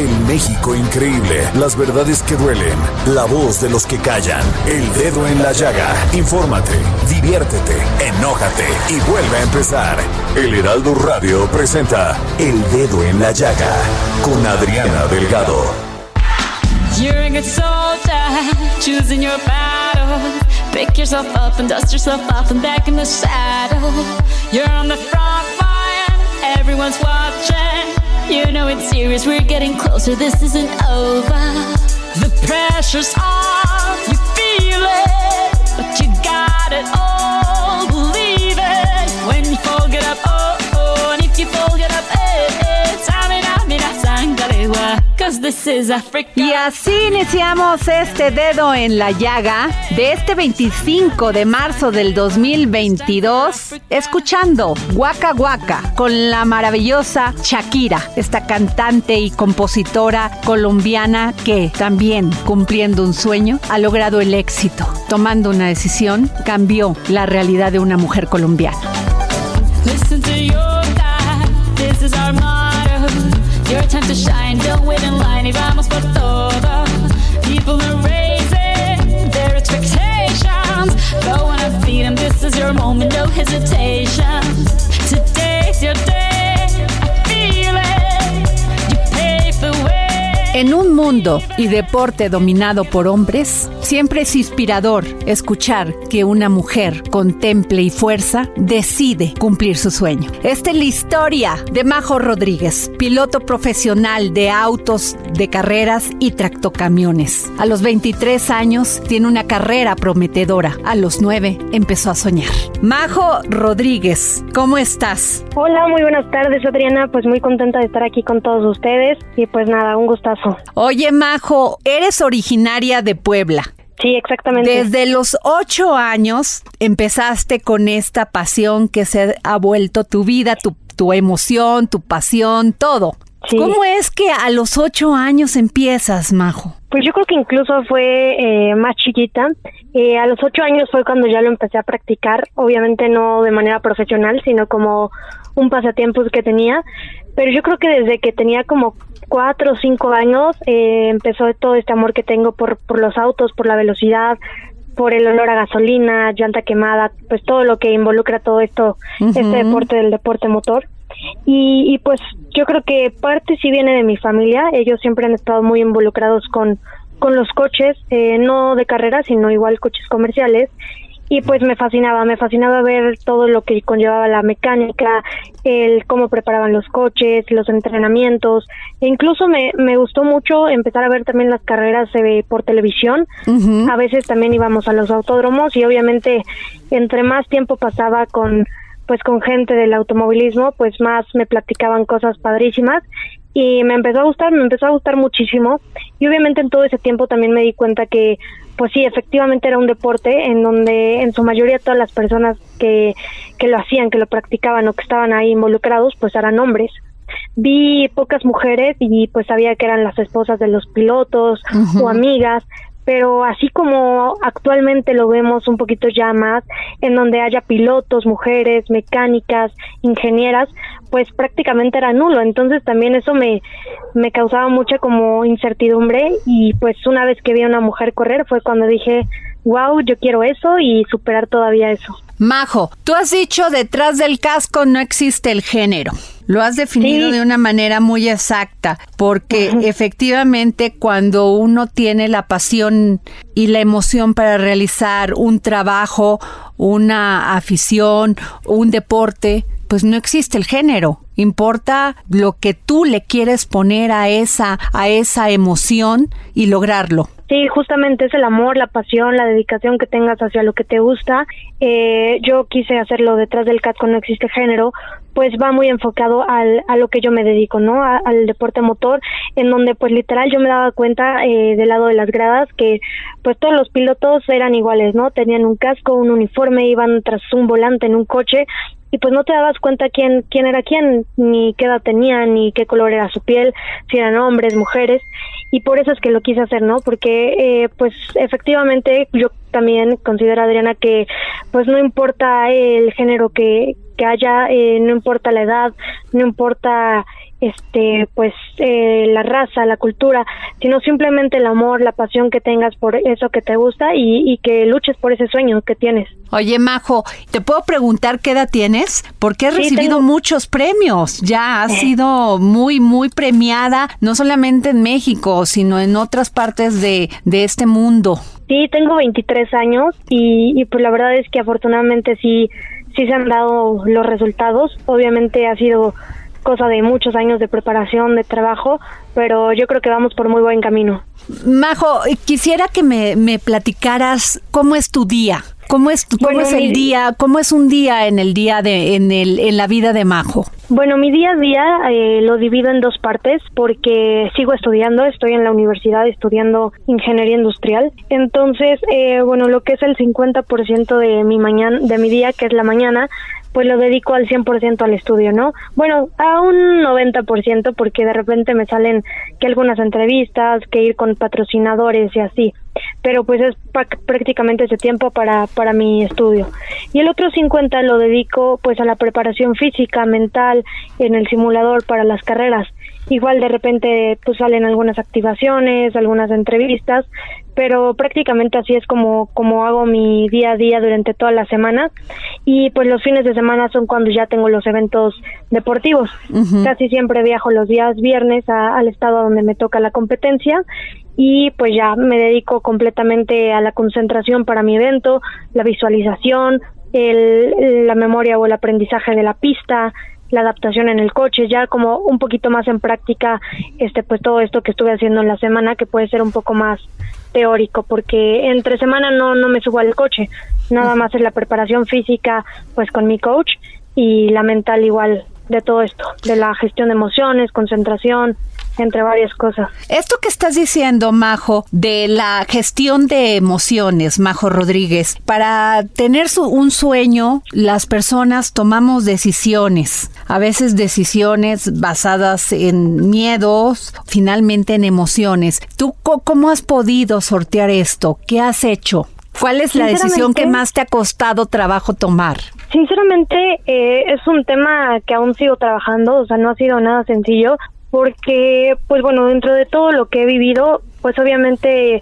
El México increíble, las verdades que duelen, la voz de los que callan, el dedo en la llaga. Infórmate, diviértete, enójate y vuelve a empezar. El Heraldo Radio presenta El Dedo en la Llaga con Adriana Delgado. Pick yourself up and dust yourself and back in the saddle. You're on the front line, everyone's watching. You know it's serious, we're getting closer, this isn't over. The pressure's on, you feel it, but you got it all. This is Africa. Y así iniciamos este dedo en la llaga de este 25 de marzo del 2022, escuchando Waka Waka con la maravillosa Shakira, esta cantante y compositora colombiana que también cumpliendo un sueño ha logrado el éxito. Tomando una decisión, cambió la realidad de una mujer colombiana. Listen to your God, this is our motto. En un mundo y deporte dominado por hombres, siempre es inspirador escuchar que una mujer con temple y fuerza decide cumplir su sueño. Esta es la historia de Majo Rodríguez, piloto profesional de autos de carreras y tractocamiones. A los 23 años tiene una carrera prometedora. A los 9 empezó a soñar. Majo Rodríguez, ¿cómo estás? Hola, muy buenas tardes, Adriana. Pues muy contenta de estar aquí con todos ustedes. Y pues nada, un gustazo. Oye, Majo, eres originaria de Puebla. Sí, exactamente. Desde los ocho años empezaste con esta pasión que se ha vuelto tu vida, tu, tu emoción, tu pasión, todo. Sí. ¿Cómo es que a los ocho años empiezas, Majo? Pues yo creo que incluso fue eh, más chiquita. Eh, a los ocho años fue cuando ya lo empecé a practicar. Obviamente no de manera profesional, sino como un pasatiempo que tenía. Pero yo creo que desde que tenía como cuatro o cinco años eh, empezó todo este amor que tengo por, por los autos, por la velocidad, por el olor a gasolina, llanta quemada, pues todo lo que involucra todo esto, este deporte del deporte motor. Y, y pues yo creo que parte sí viene de mi familia, ellos siempre han estado muy involucrados con, con los coches, eh, no de carrera, sino igual coches comerciales. Y pues me fascinaba, me fascinaba ver todo lo que conllevaba la mecánica, el cómo preparaban los coches, los entrenamientos. E incluso me, me gustó mucho empezar a ver también las carreras eh, por televisión. A veces también íbamos a los autódromos y obviamente entre más tiempo pasaba con pues con gente del automovilismo, pues más me platicaban cosas padrísimas y me empezó a gustar, me empezó a gustar muchísimo y obviamente en todo ese tiempo también me di cuenta que pues sí, efectivamente era un deporte en donde en su mayoría todas las personas que, que lo hacían, que lo practicaban o que estaban ahí involucrados, pues eran hombres. Vi pocas mujeres y pues sabía que eran las esposas de los pilotos o amigas, pero así como actualmente lo vemos un poquito ya más, en donde haya pilotos, mujeres, mecánicas, ingenieras, pues prácticamente era nulo. Entonces también eso me, me causaba mucha como incertidumbre y pues una vez que vi a una mujer correr fue cuando dije, wow, yo quiero eso y superar todavía eso. Majo, tú has dicho detrás del casco no existe el género. Lo has definido de una manera muy exacta, porque efectivamente cuando uno tiene la pasión y la emoción para realizar un trabajo, una afición, un deporte, pues no existe el género. Importa lo que tú le quieres poner a esa, a esa emoción y lograrlo. Sí, justamente es el amor, la pasión, la dedicación que tengas hacia lo que te gusta. Eh, yo quise hacerlo detrás del CAT no existe género, pues va muy enfocado al, a lo que yo me dedico, ¿no? al deporte motor, en donde pues literal yo me daba cuenta eh, del lado de las gradas que pues todos los pilotos eran iguales, ¿no? Tenían un casco, un uniforme, iban tras un volante en un coche y pues no te dabas cuenta quién quién era quién, ni qué edad tenía, ni qué color era su piel, si eran hombres, mujeres, y por eso es que lo quise hacer, ¿no? Porque eh, pues efectivamente yo también considero Adriana que pues no importa el género que que haya, eh, no importa la edad, no importa este pues eh, la raza la cultura sino simplemente el amor la pasión que tengas por eso que te gusta y, que luches por ese sueño que tienes. Oye Majo te puedo preguntar qué edad tienes porque has recibido muchos premios. Ya has sido muy muy premiada no solamente en México sino en otras partes de, de este mundo. Sí tengo 23 años y, y pues la verdad es que afortunadamente sí sí se han dado los resultados obviamente ha sido cosa de muchos años de preparación, de trabajo, pero yo creo que vamos por muy buen camino. Majo, quisiera que me, me platicaras cómo es tu día. ¿Cómo es, cómo es el día? ¿Cómo es un día en el día de en el en la vida de Majo? Bueno, mi día a día eh, lo divido en dos partes porque sigo estudiando, estoy en la universidad estudiando ingeniería industrial. Entonces, eh, bueno, lo que es el 50% de mi mañana, de mi día, que es la mañana, pues lo dedico al 100% al estudio, ¿no? Bueno, a un 90% porque de repente me salen que algunas entrevistas, que ir con patrocinadores y así, pero pues es prácticamente ese tiempo para, para mi estudio. Y el otro 50 lo dedico pues a la preparación física, mental, en el simulador para las carreras. Igual de repente pues salen algunas activaciones, algunas entrevistas, pero prácticamente así es como, como hago mi día a día durante toda la semana y pues los fines de semana son cuando ya tengo los eventos deportivos. Casi siempre viajo los días viernes al estado donde me toca la competencia y pues ya me dedico completamente a la concentración para mi evento, la visualización, el, la memoria o el aprendizaje de la pista, la adaptación en el coche, ya como un poquito más en práctica, este, pues todo esto que estuve haciendo en la semana, que puede ser un poco más teórico, porque entre semana no, no me subo al coche, nada más es la preparación física, pues con mi coach, y la mental igual de todo esto, de la gestión de emociones, concentración, entre varias cosas. Esto que estás diciendo, Majo, de la gestión de emociones, Majo Rodríguez, para tener un sueño, las personas tomamos decisiones, a veces decisiones basadas en miedos, finalmente en emociones. ¿Tú cómo has podido sortear esto? ¿Qué has hecho? ¿Cuál es la decisión que más te ha costado trabajo tomar? Sinceramente, eh, es un tema que aún sigo trabajando, o sea, no ha sido nada sencillo, porque, pues bueno, dentro de todo lo que he vivido, pues obviamente,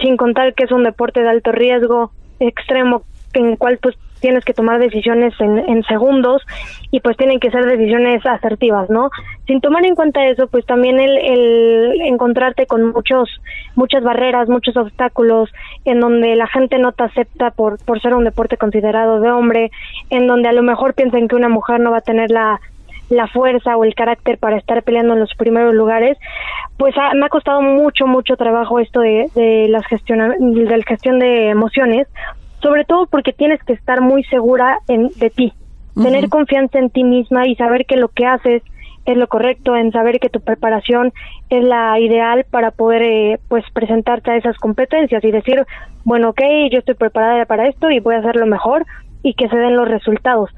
sin contar que es un deporte de alto riesgo, extremo, en el cual pues tienes que tomar decisiones en, segundos y pues tienen que ser decisiones asertivas, ¿no? Sin tomar en cuenta eso, pues también el, el encontrarte con muchos, muchas barreras, muchos obstáculos, en donde la gente no te acepta por, por ser un deporte considerado de hombre, en donde a lo mejor piensan que una mujer no va a tener la la fuerza o el carácter para estar peleando en los primeros lugares, pues me ha costado mucho, mucho trabajo esto de, de las gestión, de la gestión de emociones, sobre todo porque tienes que estar muy segura en, de ti, tener confianza en ti misma y saber que lo que haces es lo correcto, en saber que tu preparación es la ideal para poder eh, pues presentarte a esas competencias y decir, bueno, ok, yo estoy preparada para esto y voy a hacerlo mejor y que se den los resultados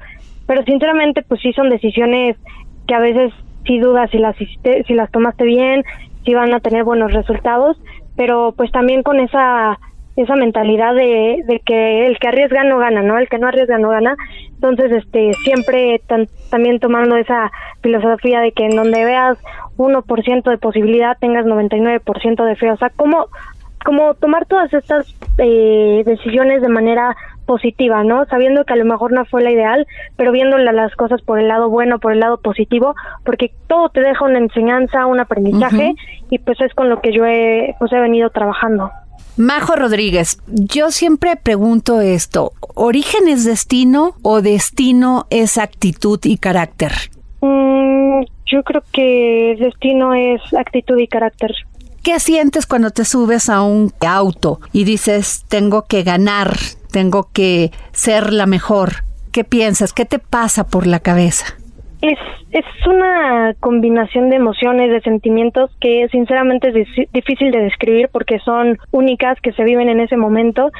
pero sinceramente pues sí son decisiones que a veces sí dudas si las si las tomaste bien, si van a tener buenos resultados, pero pues también con esa esa mentalidad de, de que el que arriesga no gana, ¿no? El que no arriesga no gana. Entonces, este, siempre también tomando esa filosofía de que en donde veas 1% de posibilidad tengas 99% de fe. O sea, ¿cómo, como tomar todas estas eh, decisiones de manera positiva, ¿no? Sabiendo que a lo mejor no fue la ideal, pero viendo las cosas por el lado bueno, por el lado positivo, porque todo te deja una enseñanza, un aprendizaje y pues es con lo que yo he pues he venido trabajando. Majo Rodríguez, yo siempre pregunto esto, ¿origen es destino o destino es actitud y carácter? Mm, yo creo que destino es actitud y carácter. ¿Qué sientes cuando te subes a un auto y dices, tengo que ganar, tengo que ser la mejor? ¿Qué piensas? ¿Qué te pasa por la cabeza? Es, es una combinación de emociones, de sentimientos que sinceramente es difícil de describir porque son únicas que se viven en ese momento,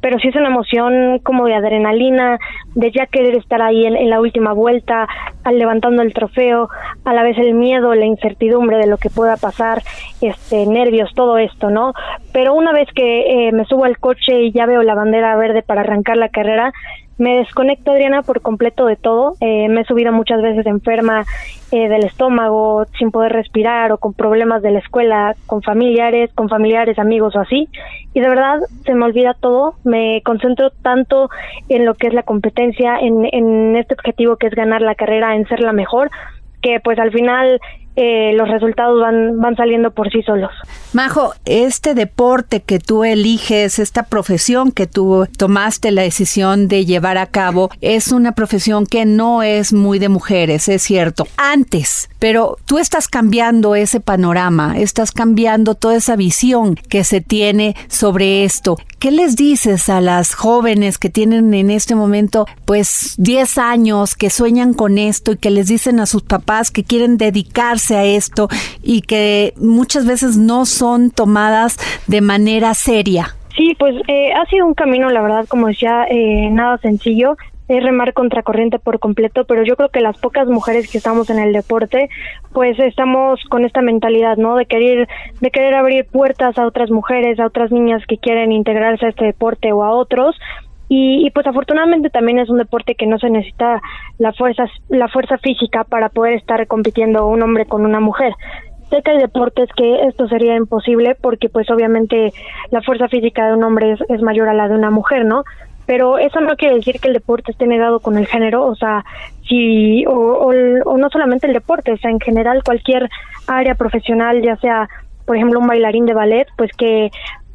pero sí es una emoción como de adrenalina, de ya querer estar ahí en, la última vuelta, al levantando el trofeo, a la vez el miedo, la incertidumbre de lo que pueda pasar, este, nervios, todo esto, ¿no? Pero una vez que eh, me subo al coche y ya veo la bandera verde para arrancar la carrera, me desconecto, Adriana, por completo de todo. Eh, me he subido muchas veces enferma eh, del estómago, sin poder respirar o con problemas de la escuela, con familiares, con familiares, amigos o así. Y de verdad se me olvida todo. Me concentro tanto en lo que es la competencia, en, en este objetivo que es ganar la carrera, en ser la mejor, que pues al final eh, los resultados van, van saliendo por sí solos. Majo, este deporte que tú eliges, esta profesión que tú tomaste la decisión de llevar a cabo, es una profesión que no es muy de mujeres, es cierto. Antes, pero tú estás cambiando ese panorama, estás cambiando toda esa visión que se tiene sobre esto. ¿Qué les dices a las jóvenes que tienen en este momento pues 10 años, que sueñan con esto y que les dicen a sus papás que quieren dedicarse a esto y que muchas veces no son tomadas de manera seria? Sí, pues eh, ha sido un camino, la verdad, como decía, eh, nada sencillo es remar contracorriente por completo, pero yo creo que las pocas mujeres que estamos en el deporte, pues estamos con esta mentalidad, ¿no? De querer, de querer abrir puertas a otras mujeres, a otras niñas que quieren integrarse a este deporte o a otros. Y, y, pues afortunadamente también es un deporte que no se necesita la fuerza la fuerza física para poder estar compitiendo un hombre con una mujer sé que hay deportes que esto sería imposible porque pues obviamente la fuerza física de un hombre es, mayor a la de una mujer, ¿no? pero eso no quiere decir que el deporte esté negado con el género, o sea, si, o, o, no solamente el deporte, o sea, en general cualquier área profesional, ya sea, por ejemplo, un bailarín de ballet, pues que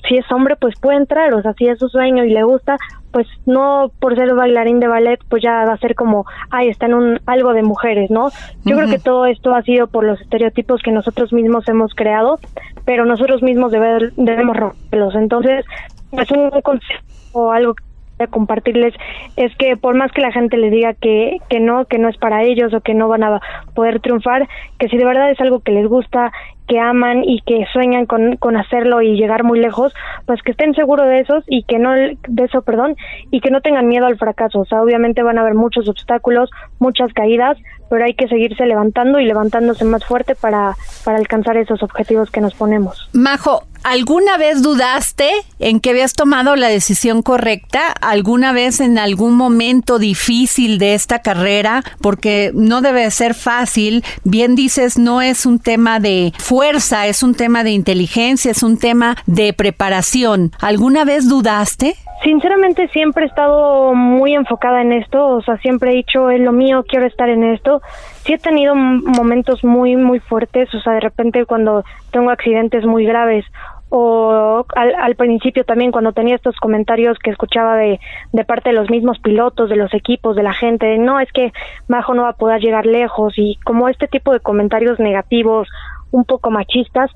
si es hombre, pues puede entrar, o sea, si es su sueño y le gusta, pues no por ser bailarín de ballet, pues ya va a ser como, ay, está en un algo de mujeres, ¿no? Yo creo que todo esto ha sido por los estereotipos que nosotros mismos hemos creado, pero nosotros mismos debemos romperlos. Entonces, es un consejo o algo que a compartirles es que por más que la gente les diga que, que no, que no es para ellos o que no van a poder triunfar, que si de verdad es algo que les gusta, que aman y que sueñan con, con hacerlo y llegar muy lejos, pues que estén seguros de esos y que no, de eso, perdón, y que no tengan miedo al fracaso. O sea, obviamente van a haber muchos obstáculos, muchas caídas, pero hay que seguirse levantando y levantándose más fuerte para, para alcanzar esos objetivos que nos ponemos. Majo, ¿alguna vez dudaste en que habías tomado la decisión correcta? ¿Alguna vez en algún momento difícil de esta carrera? Porque no debe ser fácil. Bien dices, no es un tema de fuerza, es un tema de inteligencia, es un tema de preparación. ¿Alguna vez dudaste? Sinceramente siempre he estado muy enfocada en esto, o sea, siempre he dicho, es lo mío, quiero estar en esto. Sí he tenido momentos muy, muy fuertes, o sea, de repente cuando tengo accidentes muy graves o al, al, principio también cuando tenía estos comentarios que escuchaba de, de parte de los mismos pilotos, de los equipos, de la gente, de, no, es que Majo no va a poder llegar lejos y como este tipo de comentarios negativos, un poco machistas,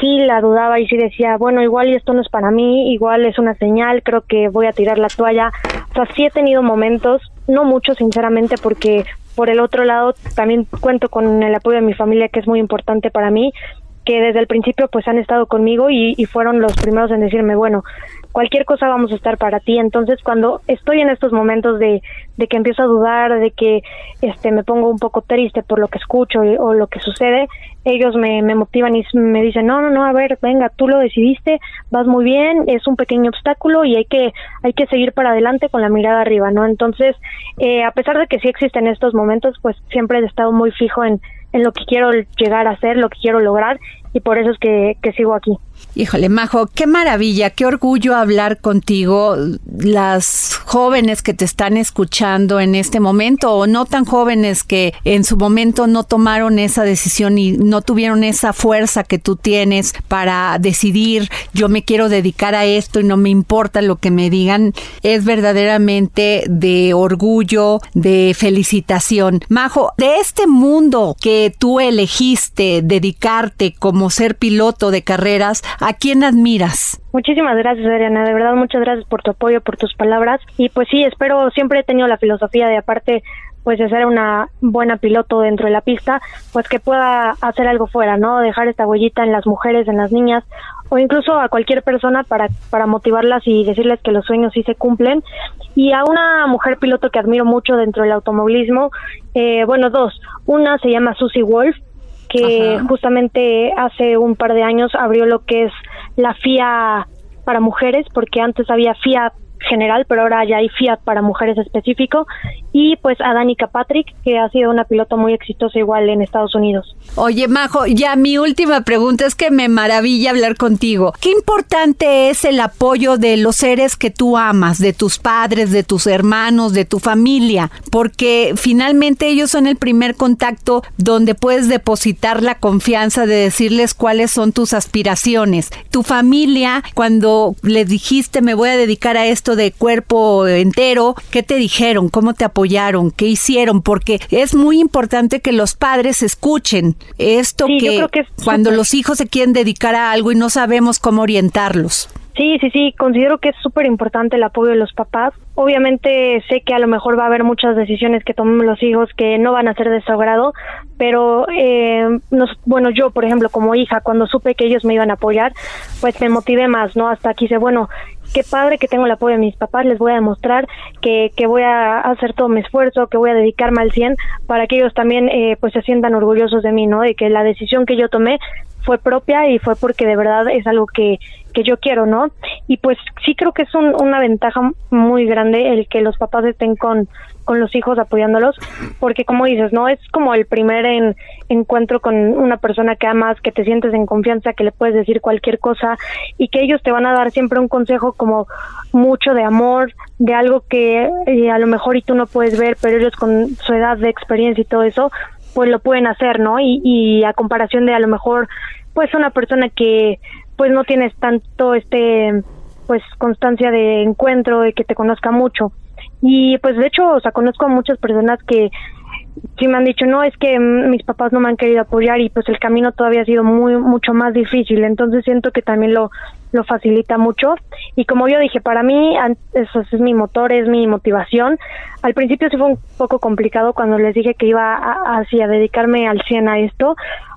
sí la dudaba y sí decía, bueno, igual y esto no es para mí, igual es una señal, creo que voy a tirar la toalla. O sea, sí he tenido momentos, no muchos sinceramente, porque por el otro lado también cuento con el apoyo de mi familia, que es muy importante para mí, que desde el principio pues han estado conmigo y, fueron los primeros en decirme, bueno, cualquier cosa vamos a estar para ti. Entonces, cuando estoy en estos momentos de, de que empiezo a dudar, de que este me pongo un poco triste por lo que escucho o lo que sucede, ellos me, me motivan y me dicen, no, no, no, a ver, venga, tú lo decidiste, vas muy bien, es un pequeño obstáculo y hay que, hay que seguir para adelante con la mirada arriba, ¿no? Entonces, eh, a pesar de que sí existen estos momentos, pues siempre he estado muy fijo en, en lo que quiero llegar a hacer, lo que quiero lograr y por eso es que, que sigo aquí. Híjole, Majo, qué maravilla, qué orgullo hablar contigo. Las jóvenes que te están escuchando en este momento o no tan jóvenes que en su momento no tomaron esa decisión y no tuvieron esa fuerza que tú tienes para decidir yo me quiero dedicar a esto y no me importa lo que me digan, es verdaderamente de orgullo, de felicitación. Majo, de este mundo que tú elegiste dedicarte como ser piloto de carreras, ¿A quién admiras? Muchísimas gracias, Adriana. De verdad, muchas gracias por tu apoyo, por tus palabras. Y pues sí, espero, siempre he tenido la filosofía de aparte pues de ser una buena piloto dentro de la pista, pues que pueda hacer algo fuera, ¿no? Dejar esta huellita en las mujeres, en las niñas o incluso a cualquier persona para, para motivarlas y decirles que los sueños sí se cumplen. Y a una mujer piloto que admiro mucho dentro del automovilismo, eh, bueno, dos. Una se llama Susie Wolf, que justamente hace un par de años abrió lo que es la FIA para mujeres, porque antes había FIA general, pero ahora ya hay Fiat para mujeres específico, y pues a Danica Patrick, que ha sido una piloto muy exitosa igual en Estados Unidos. Oye, Majo, ya mi última pregunta es que me maravilla hablar contigo. ¿Qué importante es el apoyo de los seres que tú amas, de tus padres, de tus hermanos, de tu familia? Porque finalmente ellos son el primer contacto donde puedes depositar la confianza de decirles cuáles son tus aspiraciones. Tu familia, cuando le dijiste me voy a dedicar a esto, de cuerpo entero, ¿qué te dijeron? ¿Cómo te apoyaron? ¿Qué hicieron? Porque es muy importante que los padres escuchen esto que, cuando los hijos se quieren dedicar a algo y no sabemos cómo orientarlos. Sí, sí, sí, considero que es súper importante el apoyo de los papás. Obviamente sé que a lo mejor va a haber muchas decisiones que tomen los hijos que no van a ser de su agrado, pero eh, bueno, yo, por ejemplo, como hija, cuando supe que ellos me iban a apoyar, pues me motivé más, ¿no? Hasta aquí sé, bueno, qué padre que tengo el apoyo de mis papás, les voy a demostrar que, que voy a hacer todo mi esfuerzo, que voy a dedicarme al 100 para que ellos también eh, pues se sientan orgullosos de mí, ¿no? De que la decisión que yo tomé fue propia y fue porque de verdad es algo que, que yo quiero, ¿no? Y pues sí creo que es una ventaja muy grande el que los papás estén con, con los hijos apoyándolos, porque como dices, ¿no? Es como el primer encuentro con una persona que amas, que te sientes en confianza, que le puedes decir cualquier cosa y que ellos te van a dar siempre un consejo como mucho de amor, de algo que eh, a lo mejor y tú no puedes ver, pero ellos con su edad de experiencia y todo eso, pues lo pueden hacer, ¿no? Y a comparación de a lo mejor, pues una persona que pues no tienes tanto este pues constancia de encuentro de que te conozca mucho. Y pues de hecho o sea conozco a muchas personas que sí me han dicho no es que mis papás no me han querido apoyar y pues el camino todavía ha sido muy mucho más difícil entonces siento que también lo lo facilita mucho. Y como yo dije para mí eso es mi motor es mi motivación. Al principio sí fue un poco complicado cuando les dije que iba a dedicarme al 100 a esto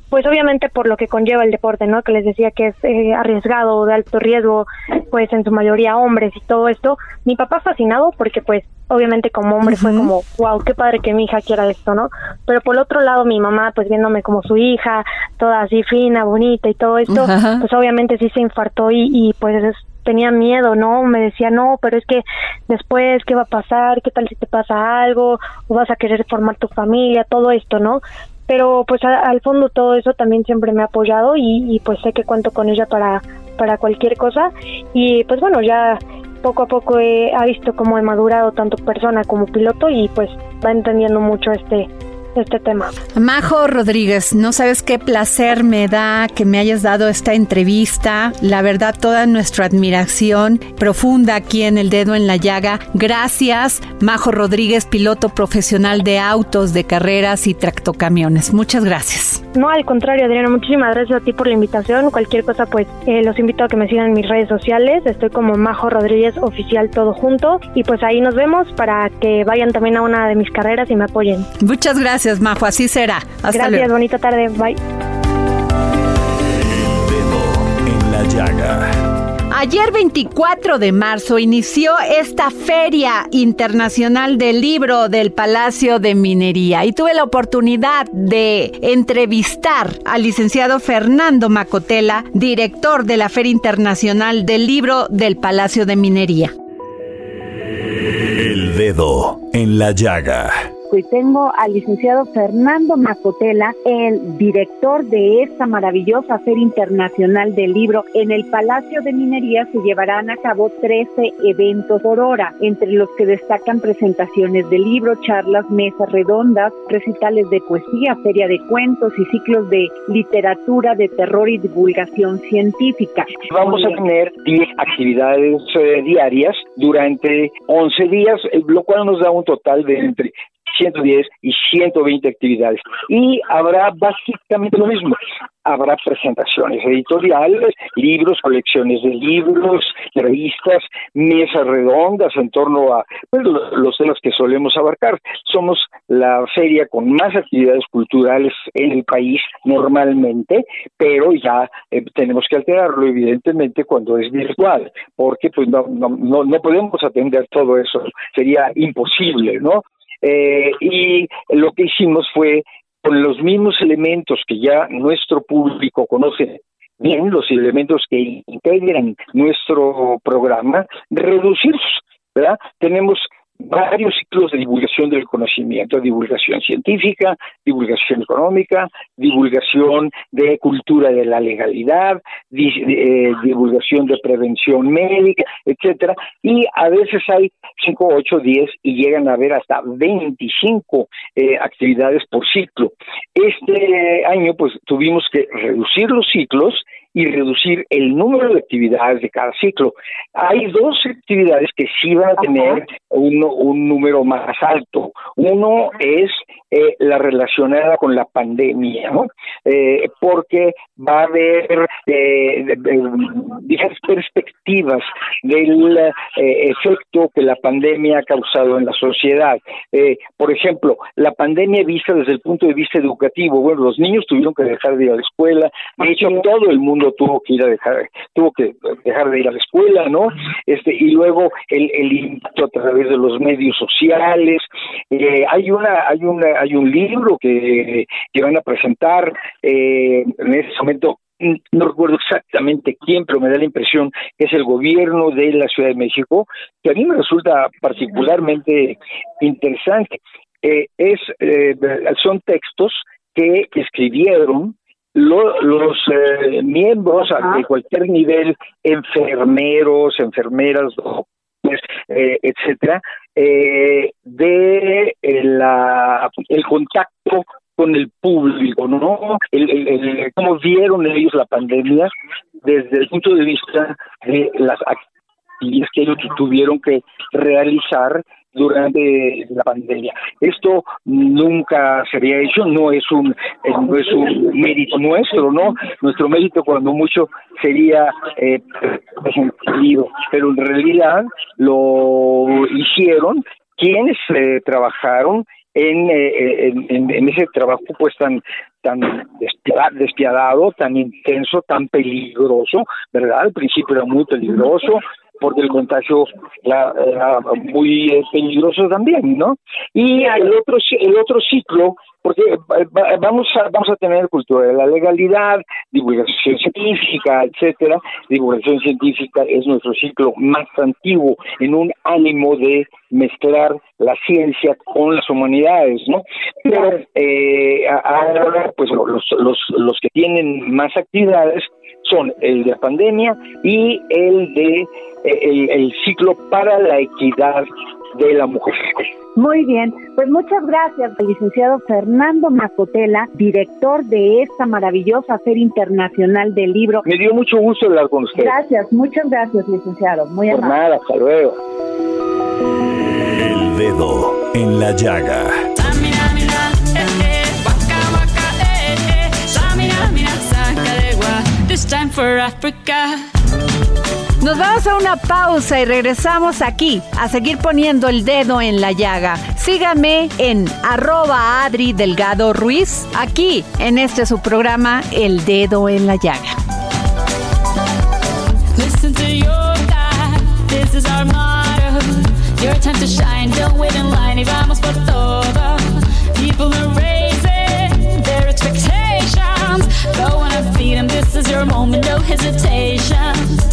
pues obviamente por lo que conlleva el deporte, ¿no? Que les decía que es eh, arriesgado, de alto riesgo, pues en su mayoría hombres y todo esto. Mi papá fascinado porque pues obviamente como hombre fue como, wow, qué padre que mi hija quiera esto, ¿no? Pero por otro lado mi mamá pues viéndome como su hija, toda así fina, bonita y todo esto, pues obviamente sí se infartó y, y pues tenía miedo, ¿no? Me decía, no, pero es que después, ¿qué va a pasar? ¿Qué tal si te pasa algo? ¿O vas a querer formar tu familia? Todo esto, ¿no? Pero pues al fondo todo eso también siempre me ha apoyado y, pues sé que cuento con ella para, para cualquier cosa. Y pues bueno, ya poco a poco he, ha visto cómo he madurado tanto persona como piloto y pues va entendiendo mucho este este tema. Majo Rodríguez, no sabes qué placer me da que me hayas dado esta entrevista. La verdad, toda nuestra admiración profunda aquí en El Dedo en la Llaga. Gracias, Majo Rodríguez, piloto profesional de autos, de carreras y tractocamiones. Muchas gracias. No, al contrario, Adriana, muchísimas gracias a ti por la invitación. Cualquier cosa, pues eh, los invito a que me sigan en mis redes sociales. Estoy como Majo Rodríguez Oficial Todo Junto. Y pues ahí nos vemos para que vayan también a una de mis carreras y me apoyen. Muchas gracias. Gracias, Majo. Así será. Hasta Gracias, bonita tarde. Bye. en la llaga. Ayer 24 de marzo inició esta Feria Internacional del Libro del Palacio de Minería y tuve la oportunidad de entrevistar al licenciado Fernando Macotela, director de la Feria Internacional del Libro del Palacio de Minería. El dedo en la llaga. Y tengo al licenciado Fernando Macotela, el director de esta maravillosa Feria Internacional del Libro. En el Palacio de Minería se llevarán a cabo 13 eventos por hora, entre los que destacan presentaciones de libro, charlas, mesas redondas, recitales de poesía, feria de cuentos y ciclos de literatura, de terror y divulgación científica. Vamos a tener 10 actividades eh, diarias durante 11 días, eh, lo cual nos da un total de entre 110 y 120 actividades. Y habrá básicamente lo mismo. Habrá presentaciones editoriales, libros, colecciones de libros, revistas, mesas redondas en torno a pues, los temas que solemos abarcar. Somos la feria con más actividades culturales en el país normalmente, pero ya eh, tenemos que alterarlo evidentemente cuando es virtual, porque pues no, no, no podemos atender todo eso, sería imposible, ¿no? Eh, y lo que hicimos fue, con los mismos elementos que ya nuestro público conoce bien, los elementos que integran nuestro programa, reducirlos, ¿verdad? Tenemos varios ciclos de divulgación del conocimiento, divulgación científica, divulgación económica, divulgación de cultura de la legalidad, eh, divulgación de prevención médica, etcétera, y a veces hay 5, 8, 10 y llegan a haber hasta 25 eh, actividades por ciclo. Este año pues tuvimos que reducir los ciclos y reducir el número de actividades de cada ciclo. Hay dos actividades que sí van a tener un, un número más alto. Uno es eh, la relacionada con la pandemia, ¿no? Eh, porque va a haber eh, diversas perspectivas del eh, efecto que la pandemia ha causado en la sociedad. por ejemplo, la pandemia vista desde el punto de vista educativo, bueno, los niños tuvieron que dejar de ir a la escuela, de hecho todo el mundo tuvo que ir a dejar, tuvo que dejar de ir a la escuela, ¿no? Este y luego el, el impacto a través de los medios sociales, hay una, hay una hay un libro que, que van a presentar eh, en ese momento no recuerdo exactamente quién, pero me da la impresión que es el gobierno de la Ciudad de México, que a mí me resulta particularmente interesante. Eh, es eh, son textos que, escribieron los miembros de cualquier nivel, enfermeros, enfermeras, eh, etcétera, eh, de eh, la, el contacto con el público, ¿no? El, cómo vieron ellos la pandemia desde el punto de vista de las actividades que ellos tuvieron que realizar durante la pandemia. Esto nunca se había hecho, no es un eh, no es un mérito nuestro, ¿no? Nuestro mérito cuando mucho sería eh, pero en realidad lo hicieron quienes eh, trabajaron en, eh, en, en, ese trabajo pues tan tan despiadado, tan intenso, tan peligroso, ¿verdad? Al principio era muy peligroso, porque el contagio era, muy eh, peligroso también, ¿no? Y el otro el otro ciclo porque vamos a vamos a tener cultura de la legalidad, divulgación científica, etcétera. Divulgación científica es nuestro ciclo más antiguo en un ánimo de mezclar la ciencia con las humanidades, ¿no? Pero eh, ahora, pues los, los los que tienen más actividades son el de la pandemia y el de el, el ciclo para la equidad de la mujer. Muy bien, pues muchas gracias, licenciado Fernando Macotela, director de esta maravillosa Feria Internacional del Libro. Me dio mucho gusto hablar con usted. Gracias, muchas gracias, licenciado. Muy Por nada, hasta luego. El dedo en la llaga. Nos vamos a una pausa y regresamos aquí a seguir poniendo el dedo en la llaga. Sígame en arroba Adri Delgado Ruiz, aquí en este su programa El Dedo en la Llaga. This is. Your moment, no.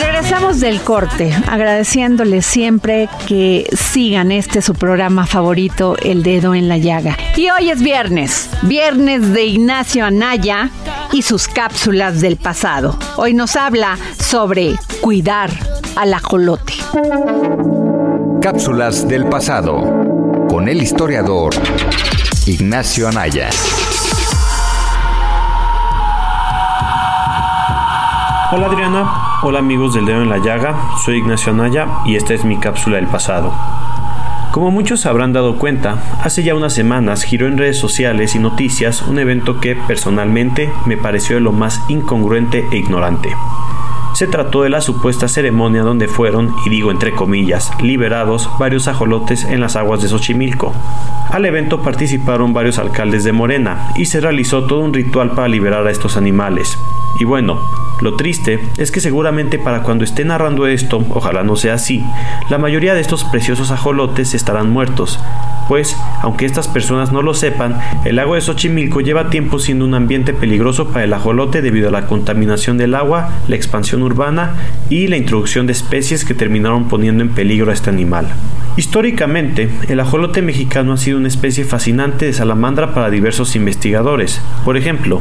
Regresamos del corte, agradeciéndoles siempre que sigan este su programa favorito, El Dedo en la Llaga. Y hoy es viernes, viernes de Ignacio Anaya y sus cápsulas del pasado. Hoy nos habla sobre cuidar al ajolote. Cápsulas del pasado con el historiador Ignacio Anaya. Hola Adriana, hola amigos del dedo en la llaga, soy Ignacio Anaya y esta es mi cápsula del pasado. Como muchos habrán dado cuenta, hace ya unas semanas giró en redes sociales y noticias un evento que personalmente me pareció de lo más incongruente e ignorante. Se trató de la supuesta ceremonia donde fueron, y digo entre comillas, liberados varios ajolotes en las aguas de Xochimilco. Al evento participaron varios alcaldes de Morena y se realizó todo un ritual para liberar a estos animales. Y bueno, lo triste es que seguramente para cuando esté narrando esto, ojalá no sea así, la mayoría de estos preciosos ajolotes estarán muertos, pues, aunque estas personas no lo sepan, el lago de Xochimilco lleva tiempo siendo un ambiente peligroso para el ajolote debido a la contaminación del agua, la expansión urbana y la introducción de especies que terminaron poniendo en peligro a este animal. Históricamente, el ajolote mexicano ha sido una especie fascinante de salamandra para diversos investigadores. Por ejemplo,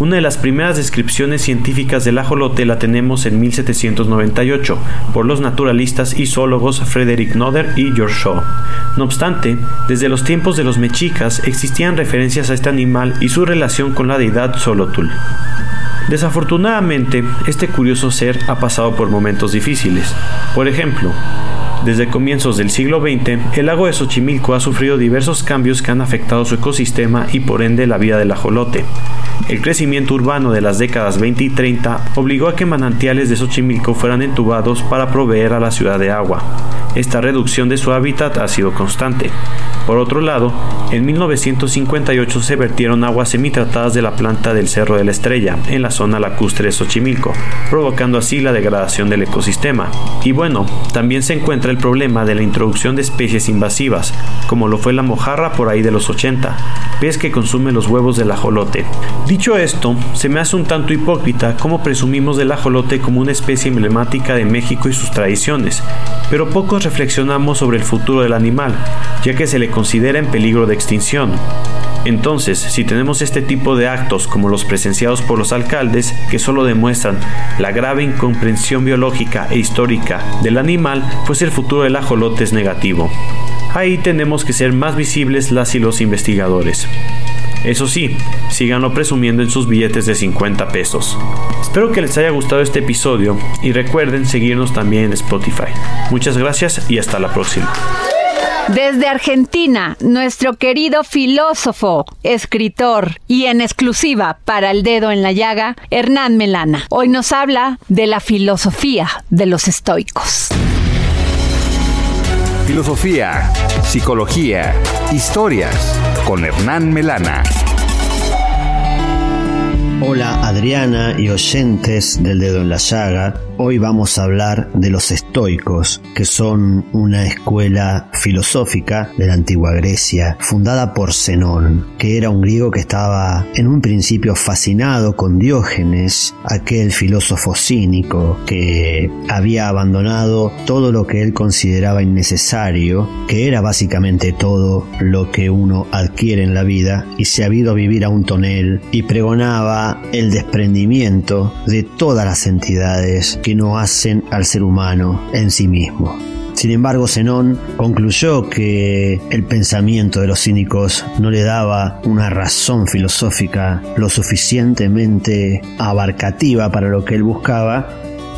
una de las primeras descripciones científicas del ajolote la tenemos en 1798 por los naturalistas y zoólogos Frederick Nodder y George Shaw. No obstante, desde los tiempos de los mexicas existían referencias a este animal y su relación con la deidad Xolotl. Desafortunadamente, este curioso ser ha pasado por momentos difíciles. Por ejemplo, desde comienzos del siglo XX, el lago de Xochimilco ha sufrido diversos cambios que han afectado su ecosistema y por ende la vida del ajolote. El crecimiento urbano de las décadas 20 y 30 obligó a que manantiales de Xochimilco fueran entubados para proveer a la ciudad de agua. Esta reducción de su hábitat ha sido constante. Por otro lado, en 1958 se vertieron aguas semitratadas de la planta del Cerro de la Estrella, en la zona lacustre de Xochimilco, provocando así la degradación del ecosistema. Y bueno, también se encuentra el problema de la introducción de especies invasivas, como lo fue la mojarra por ahí de los 80, pez que consume los huevos del ajolote. Dicho esto, se me hace un tanto hipócrita cómo presumimos del ajolote como una especie emblemática de México y sus tradiciones, pero pocos reflexionamos sobre el futuro del animal, ya que se le considera en peligro de extinción. Entonces, si tenemos este tipo de actos como los presenciados por los alcaldes, que solo demuestran la grave incomprensión biológica e histórica del animal, pues el futuro del ajolote es negativo. Ahí tenemos que ser más visibles las y los investigadores. Eso sí, síganlo presumiendo en sus billetes de 50 pesos. Espero que les haya gustado este episodio y recuerden seguirnos también en Spotify. Muchas gracias y hasta la próxima. Desde Argentina, nuestro querido filósofo, escritor y en exclusiva para el dedo en la llaga, Hernán Melana. Hoy nos habla de la filosofía de los estoicos. Filosofía, psicología, historias con Hernán Melana. Hola Adriana y oyentes del dedo en la llaga. Hoy vamos a hablar de los estoicos, que son una escuela filosófica de la antigua Grecia, fundada por Zenón, que era un griego que estaba en un principio fascinado con Diógenes, aquel filósofo cínico que había abandonado todo lo que él consideraba innecesario, que era básicamente todo lo que uno adquiere en la vida, y se había ido a vivir a un tonel y pregonaba el desprendimiento de todas las entidades que no hacen al ser humano en sí mismo. Sin embargo, Zenón concluyó que el pensamiento de los cínicos no le daba una razón filosófica lo suficientemente abarcativa para lo que él buscaba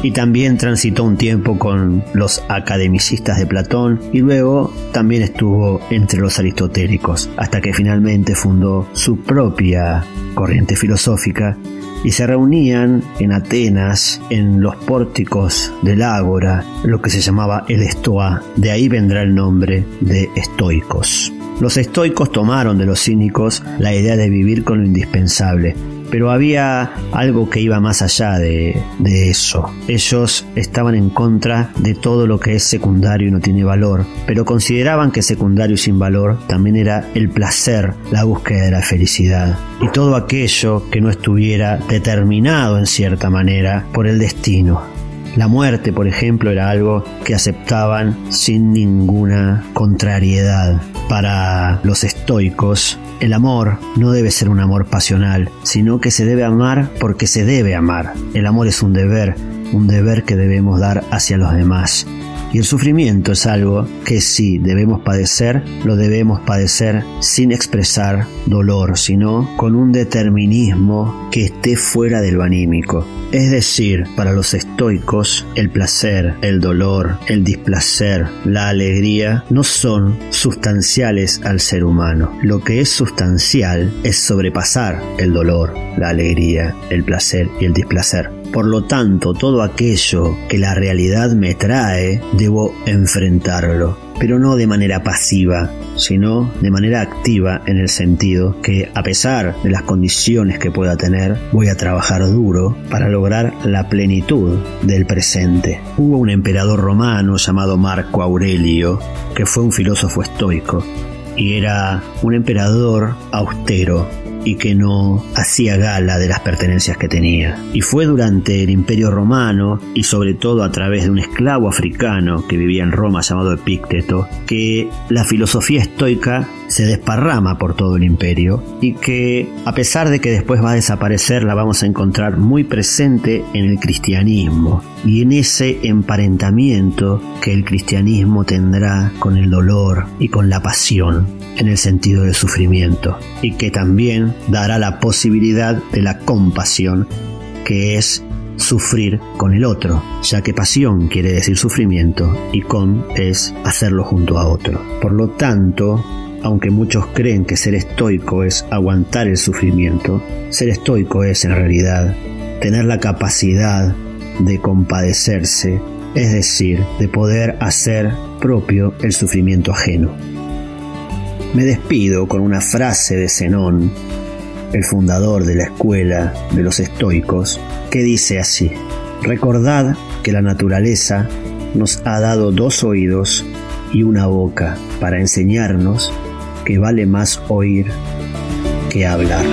y también transitó un tiempo con los academicistas de Platón y luego también estuvo entre los aristotélicos hasta que finalmente fundó su propia corriente filosófica y se reunían en Atenas, en los pórticos del Ágora, lo que se llamaba el Estoa. De ahí vendrá el nombre de estoicos. Los estoicos tomaron de los cínicos la idea de vivir con lo indispensable, pero había algo que iba más allá de, eso. Ellos estaban en contra de todo lo que es secundario y no tiene valor, pero consideraban que secundario y sin valor también era el placer, la búsqueda de la felicidad y todo aquello que no estuviera determinado en cierta manera por el destino. La muerte, por ejemplo, era algo que aceptaban sin ninguna contrariedad. Para los estoicos, el amor no debe ser un amor pasional, sino que se debe amar porque se debe amar. El amor es un deber, un deber que debemos dar hacia los demás. Y el sufrimiento es algo que si debemos padecer, lo debemos padecer sin expresar dolor, sino con un determinismo que esté fuera de lo anímico. Es decir, para los estoicos, el placer, el dolor, el displacer, la alegría no son sustanciales al ser humano. Lo que es sustancial es sobrepasar el dolor, la alegría, el placer y el displacer. Por lo tanto, todo aquello que la realidad me trae, debo enfrentarlo, pero no de manera pasiva, sino de manera activa en el sentido que a pesar de las condiciones que pueda tener, voy a trabajar duro para lograr la plenitud del presente. Hubo un emperador romano llamado Marco Aurelio, que fue un filósofo estoico, y era un emperador austero, y que no hacía gala de las pertenencias que tenía. Y fue durante el Imperio Romano y sobre todo a través de un esclavo africano que vivía en Roma llamado Epícteto que la filosofía estoica se desparrama por todo el imperio y que a pesar de que después va a desaparecer la vamos a encontrar muy presente en el cristianismo y en ese emparentamiento que el cristianismo tendrá con el dolor y con la pasión en el sentido del sufrimiento y que también dará la posibilidad de la compasión que es sufrir con el otro, ya que pasión quiere decir sufrimiento y con es hacerlo junto a otro. Por lo tanto, aunque muchos creen que ser estoico es aguantar el sufrimiento, ser estoico es en realidad tener la capacidad de compadecerse, es decir, de poder hacer propio el sufrimiento ajeno. Me despido con una frase de Zenón, el fundador de la escuela de los estoicos, que dice así, recordad que la naturaleza nos ha dado dos oídos y una boca para enseñarnos que vale más oír que hablar.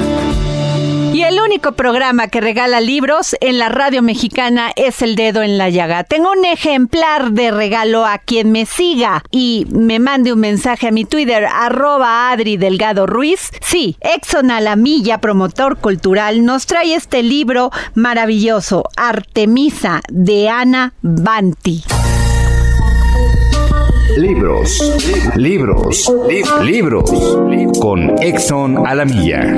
Y el único programa que regala libros en la radio mexicana es El Dedo en la Llaga. Tengo un ejemplar de regalo a quien me siga y me mande un mensaje a mi Twitter, arroba Adri Delgado Ruiz. Sí, Exxon Alamilla, promotor cultural, nos trae este libro maravilloso, Artemisa, de Ana Banti. Libros, libros, libros, con Exxon Alamilla.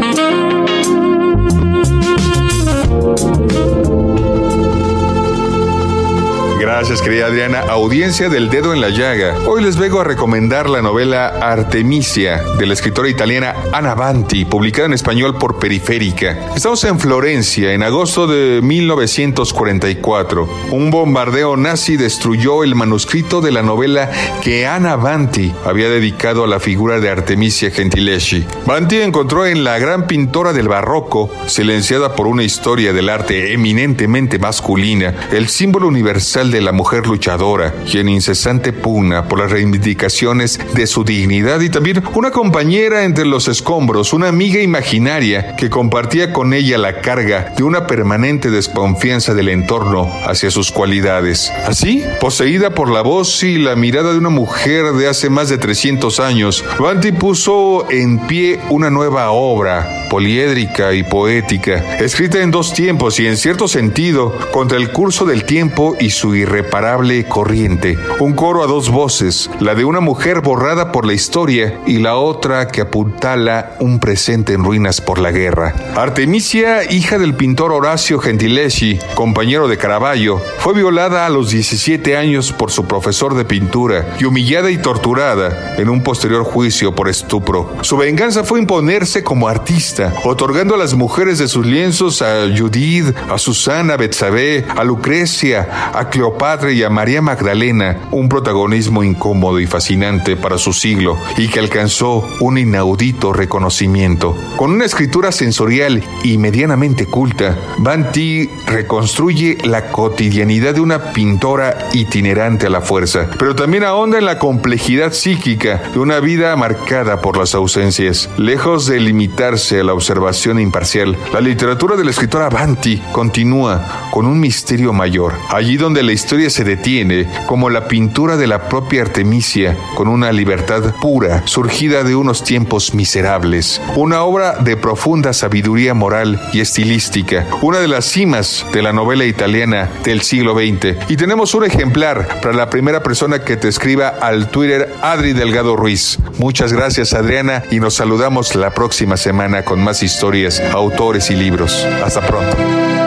Gracias, querida Adriana. Audiencia del dedo en la llaga. Hoy les vengo a recomendar la novela Artemisia de la escritora italiana Anna Banti, publicada en español por Periférica. Estamos en Florencia en agosto de 1944. Un bombardeo nazi destruyó el manuscrito de la novela que Anna Banti había dedicado a la figura de Artemisia Gentileschi. Banti encontró en la gran pintora del barroco, silenciada por una historia del arte eminentemente masculina, el símbolo universal de la mujer luchadora y en incesante pugna por las reivindicaciones de su dignidad y también una compañera entre los escombros, una amiga imaginaria que compartía con ella la carga de una permanente desconfianza del entorno hacia sus cualidades. Así, poseída por la voz y la mirada de una mujer de hace más de 300 años, Banti puso en pie una nueva obra, poliédrica y poética, escrita en dos tiempos y en cierto sentido contra el curso del tiempo y su irreparable corriente. Un coro a dos voces, la de una mujer borrada por la historia y la otra que apuntala un presente en ruinas por la guerra. Artemisia, hija del pintor Horacio Gentileschi, compañero de Caravaggio, fue violada a los 17 años por su profesor de pintura y humillada y torturada en un posterior juicio por estupro. Su venganza fue imponerse como artista, otorgando a las mujeres de sus lienzos a Judith, a Susana, Betsabé, a Lucrecia, a Cleopatra y a María Magdalena un protagonismo incómodo y fascinante para su siglo y que alcanzó un inaudito reconocimiento. Con una escritura sensorial y medianamente culta, Banti reconstruye la cotidianidad de una pintora itinerante a la fuerza, pero también ahonda en la complejidad psíquica de una vida marcada por las ausencias. Lejos de limitarse a la observación imparcial, la literatura de la escritora Banti continúa con un misterio mayor, allí donde la historia se detiene, como la pintura de la propia Artemisia, con una libertad pura, surgida de unos tiempos miserables. Una obra de profunda sabiduría moral y estilística, una de las cimas de la novela italiana del siglo XX. Y tenemos un ejemplar para la primera persona que te escriba al Twitter Adri Delgado Ruiz. Muchas gracias Adriana y nos saludamos la próxima semana con más historias, autores y libros. Hasta pronto.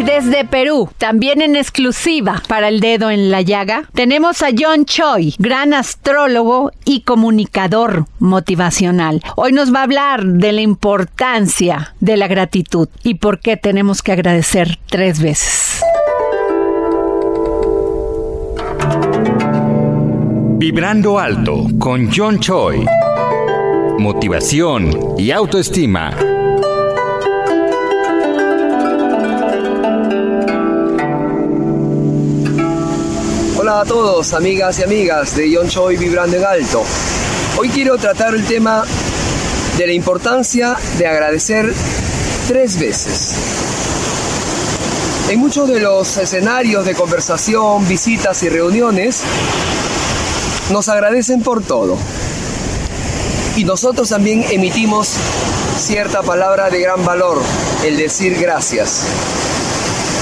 Y desde Perú, también en exclusiva para el dedo en la llaga, tenemos a John Choi, gran astrólogo y comunicador motivacional. Hoy nos va a hablar de la importancia de la gratitud y por qué tenemos que agradecer tres veces. Vibrando alto con John Choi. Motivación y autoestima. Hola a todos, amigas y amigas de John Choi Vibrando en Alto. Hoy quiero tratar el tema de la importancia de agradecer tres veces. En muchos de los escenarios de conversación, visitas y reuniones, nos agradecen por todo. Y nosotros también emitimos cierta palabra de gran valor, el decir gracias.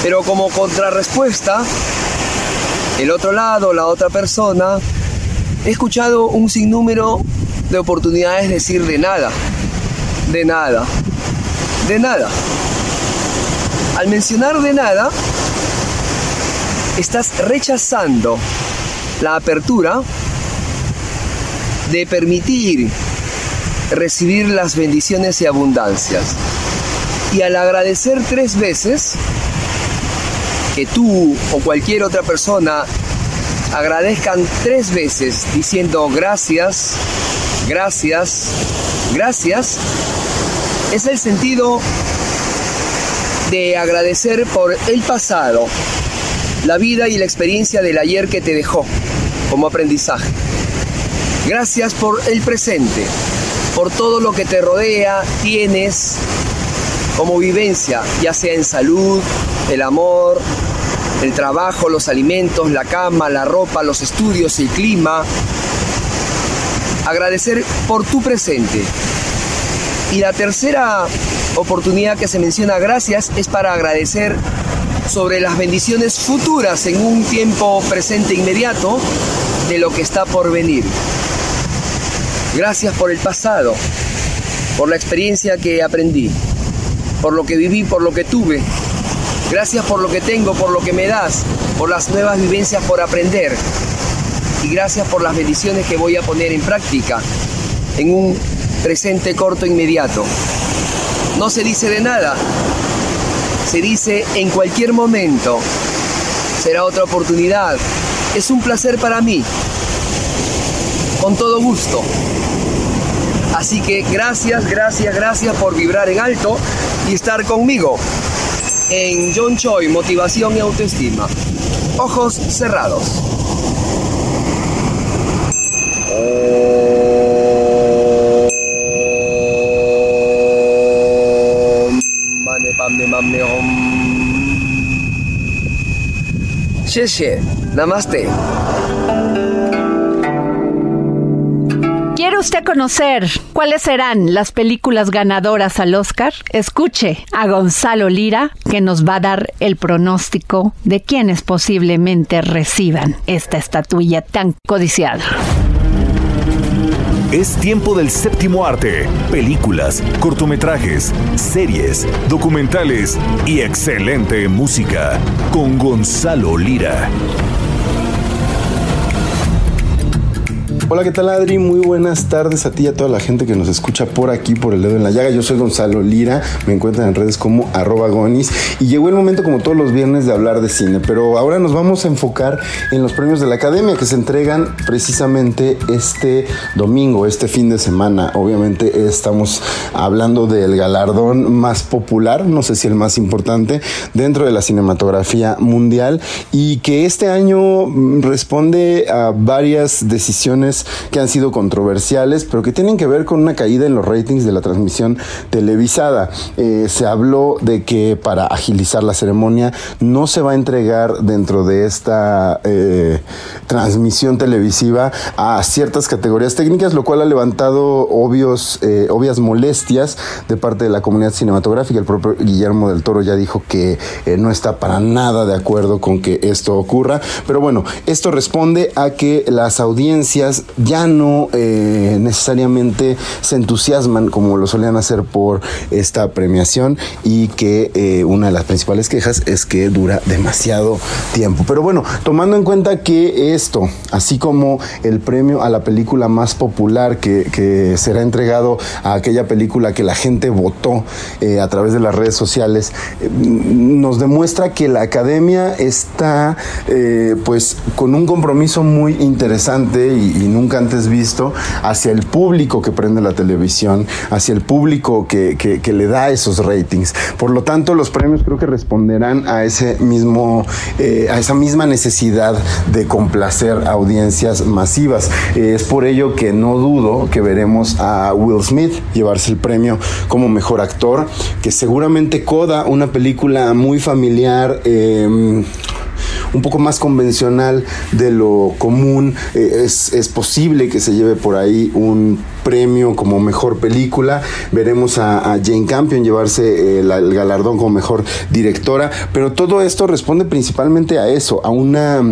Pero como contrarrespuesta, el otro lado, la otra persona, he escuchado un sinnúmero de oportunidades de decir de nada, de nada, de nada. Al mencionar de nada, estás rechazando la apertura de permitir recibir las bendiciones y abundancias. Y al agradecer tres veces, que tú o cualquier otra persona agradezcan tres veces diciendo gracias, gracias, gracias, es el sentido de agradecer por el pasado, la vida y la experiencia del ayer que te dejó como aprendizaje. Gracias por el presente, por todo lo que te rodea, tienes como vivencia, ya sea en salud, el amor, el trabajo, los alimentos, la cama, la ropa, los estudios, el clima. Agradecer por tu presente. Y la tercera oportunidad que se menciona gracias es para agradecer sobre las bendiciones futuras en un tiempo presente inmediato de lo que está por venir. Gracias por el pasado, por la experiencia que aprendí, por lo que viví, por lo que tuve Gracias por lo que tengo, por lo que me das, por las nuevas vivencias por aprender. Y gracias por las bendiciones que voy a poner en práctica en un presente corto inmediato. No se dice de nada, se dice en cualquier momento. Será otra oportunidad. Es un placer para mí. Con todo gusto. Así que gracias, gracias, gracias por vibrar en alto y estar conmigo en John Choi, Motivación y Autoestima. Ojos cerrados. Namaste. ¿Quiere usted conocer cuáles serán las películas ganadoras al Oscar? Escuche a Gonzalo Lira, que nos va a dar el pronóstico de quienes posiblemente reciban esta estatuilla tan codiciada. Es tiempo del séptimo arte. Películas, cortometrajes, series, documentales y excelente música. Con Gonzalo Lira. Hola, ¿qué tal Adri? Muy buenas tardes a ti y a toda la gente que nos escucha por aquí, por el dedo en la llaga. Yo soy Gonzalo Lira, me encuentran en redes como arroba gonis y llegó el momento como todos los viernes de hablar de cine, pero ahora nos vamos a enfocar en los premios de la Academia que se entregan precisamente este domingo, este fin de semana. Obviamente estamos hablando del galardón más popular, no sé si el más importante, dentro de la cinematografía mundial y que este año responde a varias decisiones que han sido controversiales, pero que tienen que ver con una caída en los ratings de la transmisión televisada. Eh, se habló de que para agilizar la ceremonia no se va a entregar dentro de esta eh, transmisión televisiva a ciertas categorías técnicas, lo cual ha levantado obvios, eh, obvias molestias de parte de la comunidad cinematográfica. El propio Guillermo del Toro ya dijo que no está para nada de acuerdo con que esto ocurra, pero bueno, esto responde a que las audiencias ya no eh, necesariamente se entusiasman como lo solían hacer por esta premiación y que eh, una de las principales quejas es que dura demasiado tiempo. Pero bueno, tomando en cuenta que esto, así como el premio a la película más popular que, será entregado a aquella película que la gente votó eh, a través de las redes sociales, nos demuestra que la academia está pues con un compromiso muy interesante y, y nunca antes visto hacia el público que prende la televisión, hacia el público que, que, le da esos ratings. Por lo tanto, los premios creo que responderán a ese mismo, eh, a esa misma necesidad de complacer audiencias masivas. Eh, es por ello que no dudo que veremos a Will Smith llevarse el premio como mejor actor, que seguramente Coda, una película muy familiar, eh, un poco más convencional de lo común. Eh, es, es, posible que se lleve por ahí un premio como mejor película. Veremos a, Jane Campion llevarse eh, el galardón como mejor directora. Pero todo esto responde principalmente a eso, a una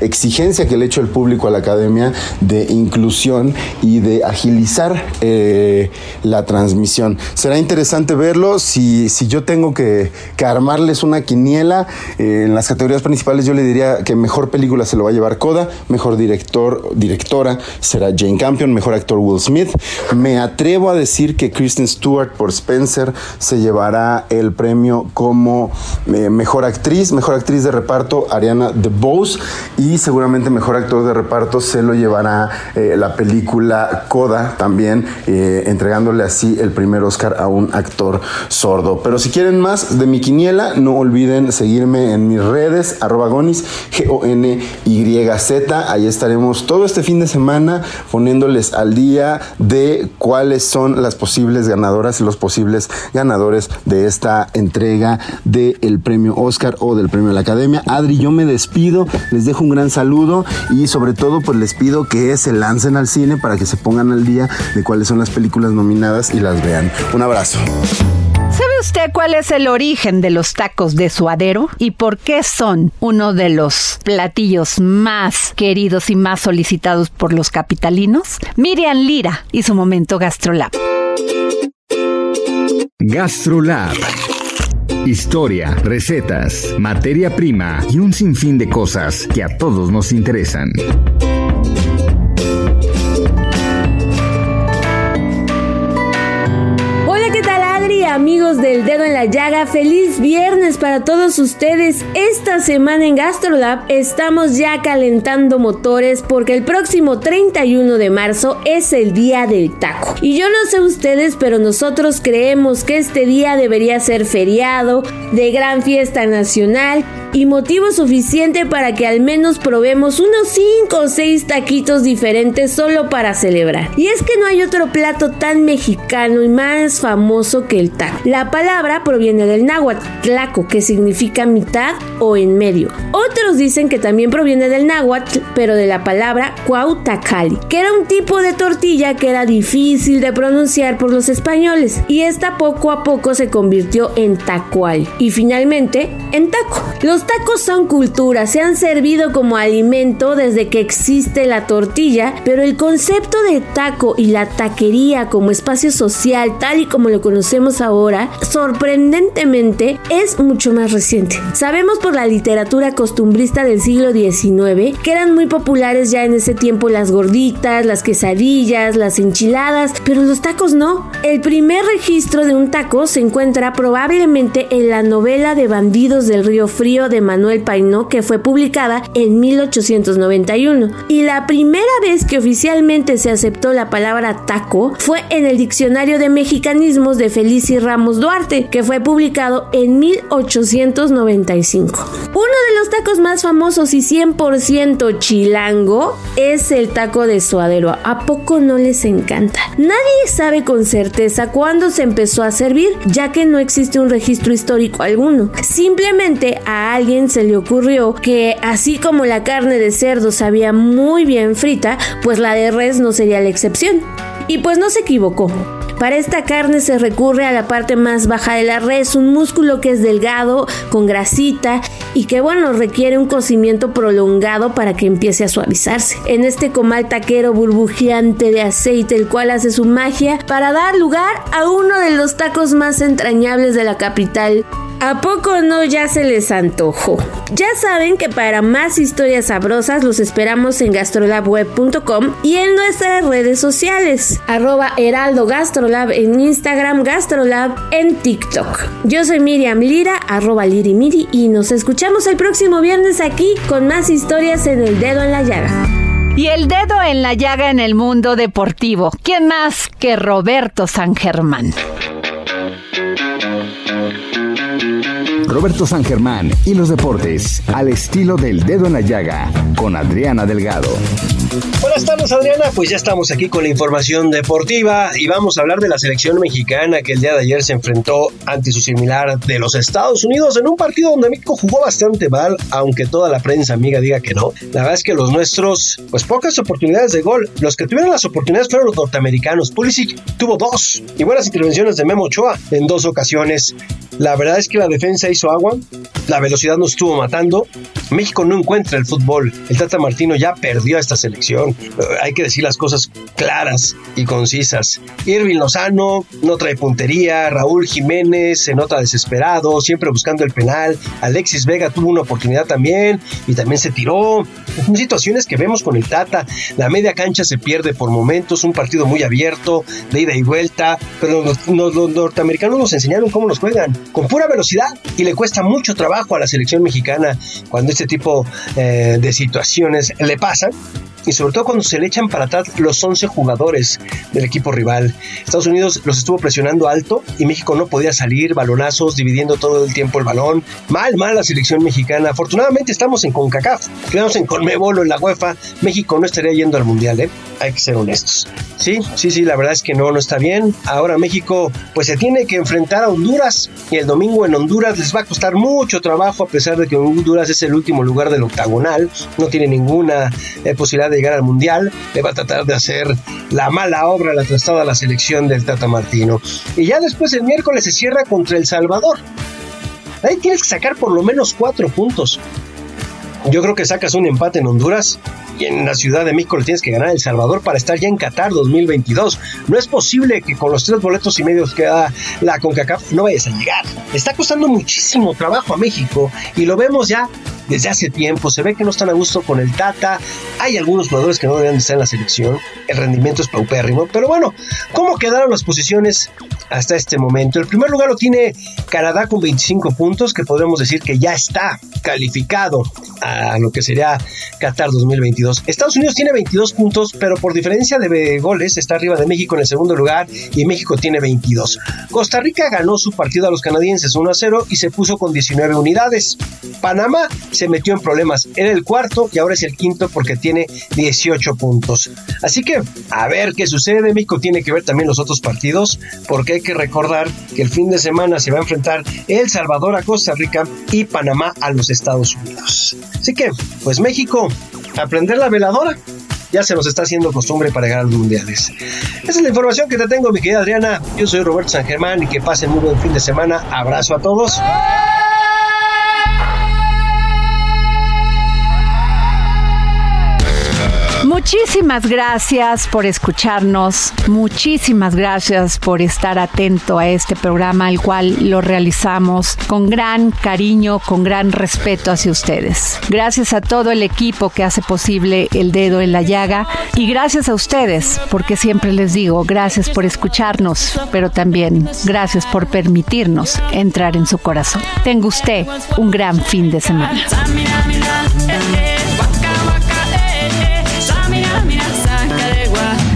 exigencia que le ha hecho el público a la academia de inclusión y de agilizar eh, la transmisión. Será interesante verlo. Si, si yo tengo que, que armarles una quiniela eh, en las categorías principales, yo le diría que mejor película se lo va a llevar Coda, mejor director, directora será Jane Campion, mejor actor Will Smith. Me atrevo a decir que Kristen Stewart por Spencer se llevará el premio como eh, mejor actriz, mejor actriz de reparto Ariana DeBose y seguramente mejor actor de reparto se lo llevará eh, la película Coda también, eh, entregándole así el primer Oscar a un actor sordo. Pero si quieren más de mi quiniela, no olviden seguirme en mis redes, arroba gonis, G-O-N-Y-Z. Ahí estaremos todo este fin de semana poniéndoles al día de cuáles son las posibles ganadoras y los posibles ganadores de esta entrega del premio Oscar o del premio de la Academia. Adri, yo me despido, les dejo un gran saludo y sobre todo pues les pido que se lancen al cine para que se pongan al día de cuáles son las películas nominadas y las vean. Un abrazo. ¿Sabe usted cuál es el origen de los tacos de suadero y por qué son uno de los platillos más queridos y más solicitados por los capitalinos? Miriam Lira y su momento GastroLab. GastroLab Historia, recetas, materia prima y un sinfín de cosas que a todos nos interesan. Amigos del dedo en la llaga, feliz viernes para todos ustedes. Esta semana en GastroLab estamos ya calentando motores porque el próximo 31 de marzo es el día del taco. Y yo no sé ustedes, pero nosotros creemos que este día debería ser feriado, de gran fiesta nacional y motivo suficiente para que al menos probemos unos 5 o 6 taquitos diferentes solo para celebrar. Y es que no hay otro plato tan mexicano y más famoso que el taco. La palabra proviene del náhuatl, tlaco, que significa mitad o en medio. Otros dicen que también proviene del náhuatl, pero de la palabra cuautacali, que era un tipo de tortilla que era difícil de pronunciar por los españoles y esta poco a poco se convirtió en tacual y finalmente en taco. Los tacos son cultura, se han servido como alimento desde que existe la tortilla, pero el concepto de taco y la taquería como espacio social, tal y como lo conocemos ahora, sorprendentemente es mucho más reciente. Sabemos por la literatura costumbrista del siglo XIX que eran muy populares ya en ese tiempo las gorditas, las quesadillas, las enchiladas, pero los tacos no. El primer registro de un taco se encuentra probablemente en la novela de Bandidos del Río Frío de Manuel Painó que fue publicada en 1891. Y la primera vez que oficialmente se aceptó la palabra taco fue en el Diccionario de Mexicanismos de Felici Ramos Duarte, que fue publicado en 1895. Uno de los tacos más famosos y 100% chilango es el taco de suadero. ¿A poco no les encanta? Nadie sabe con certeza cuándo se empezó a servir, ya que no existe un registro histórico alguno. Simplemente a alguien se le ocurrió que así como la carne de cerdo sabía muy bien frita, pues la de res no sería la excepción. Y pues no se equivocó. Para esta carne se recurre a la parte más baja de la res, un músculo que es delgado, con grasita y que bueno, requiere un cocimiento prolongado para que empiece a suavizarse. En este comal taquero burbujeante de aceite, el cual hace su magia para dar lugar a uno de los tacos más entrañables de la capital, ¿A poco no ya se les antojó? Ya saben que para más historias sabrosas los esperamos en gastrolabweb.com y en nuestras redes sociales. Arroba Heraldo Gastrolab en Instagram, Gastrolab en TikTok. Yo soy Miriam Lira, arroba Lirimiri y nos escuchamos el próximo viernes aquí con más historias en El Dedo en la Llaga. Y el dedo en la llaga en el mundo deportivo. ¿Quién más que Roberto San Germán? Roberto San Germán y los deportes al estilo del dedo en la llaga con Adriana Delgado. Buenas tardes Adriana, pues ya estamos aquí con la información deportiva y vamos a hablar de la selección mexicana que el día de ayer se enfrentó ante su similar de los Estados Unidos en un partido donde México jugó bastante mal, aunque toda la prensa amiga diga que no. La verdad es que los nuestros, pues pocas oportunidades de gol. Los que tuvieron las oportunidades fueron los norteamericanos. Pulisic tuvo dos y buenas intervenciones de Memo Ochoa en dos ocasiones. La verdad es que la defensa hizo agua, la velocidad nos estuvo matando. México no encuentra el fútbol. El Tata Martino ya perdió esta selección. Eh, hay que decir las cosas claras y concisas. Irving Lozano no trae puntería. Raúl Jiménez se nota desesperado, siempre buscando el penal. Alexis Vega tuvo una oportunidad también y también se tiró. Son situaciones que vemos con el Tata. La media cancha se pierde por momentos. Un partido muy abierto, de ida y vuelta. Pero los, los norteamericanos nos enseñaron cómo nos juegan con pura velocidad y le cuesta mucho trabajo a la selección mexicana cuando este tipo eh, de situaciones le pasan y sobre todo cuando se le echan para atrás los 11 jugadores del equipo rival. Estados Unidos los estuvo presionando alto y México no podía salir, balonazos, dividiendo todo el tiempo el balón. Mal, mal la selección mexicana. Afortunadamente estamos en CONCACAF, quedamos en Conmebol en la UEFA. México no estaría yendo al Mundial, ¿eh? Hay que ser honestos. Sí, sí, sí, la verdad es que no, no está bien. Ahora México pues se tiene que enfrentar a Honduras y el domingo en Honduras les va a costar mucho trabajo a pesar de que Honduras es el último lugar del octagonal, no tiene ninguna eh, posibilidad de llegar al Mundial, le va a tratar de hacer la mala obra, la trastada a la selección del Tata Martino. Y ya después el miércoles se cierra contra El Salvador. Ahí tienes que sacar por lo menos cuatro puntos. Yo creo que sacas un empate en Honduras y en la Ciudad de México le tienes que ganar El Salvador para estar ya en Qatar 2022. No es posible que con los tres boletos y medios que da la CONCACAF no vayas a llegar. Está costando muchísimo trabajo a México y lo vemos ya desde hace tiempo. Se ve que no están a gusto con el Tata. Hay algunos jugadores que no deben estar en la selección. El rendimiento es paupérrimo. Pero bueno, ¿cómo quedaron las posiciones hasta este momento? El primer lugar lo tiene Canadá con 25 puntos, que podremos decir que ya está calificado a lo que sería Qatar 2022. Estados Unidos tiene 22 puntos, pero por diferencia de goles está arriba de México en el segundo lugar y México tiene 22. Costa Rica ganó su partido a los canadienses 1 a 0 y se puso con 19 unidades. Panamá se metió en problemas. Era el cuarto y ahora es el quinto porque tiene 18 puntos. Así que a ver qué sucede. México tiene que ver también los otros partidos porque hay que recordar que el fin de semana se va a enfrentar El Salvador a Costa Rica y Panamá a los Estados Unidos. Así que, pues México, aprender la veladora ya se nos está haciendo costumbre para a los mundiales. Esa es la información que te tengo, mi querida Adriana. Yo soy Roberto San Germán y que pasen muy buen fin de semana. Abrazo a todos. Muchísimas gracias por escucharnos, muchísimas gracias por estar atento a este programa, al cual lo realizamos con gran cariño, con gran respeto hacia ustedes. Gracias a todo el equipo que hace posible el dedo en la llaga y gracias a ustedes, porque siempre les digo, gracias por escucharnos, pero también gracias por permitirnos entrar en su corazón. Tenga usted un gran fin de semana.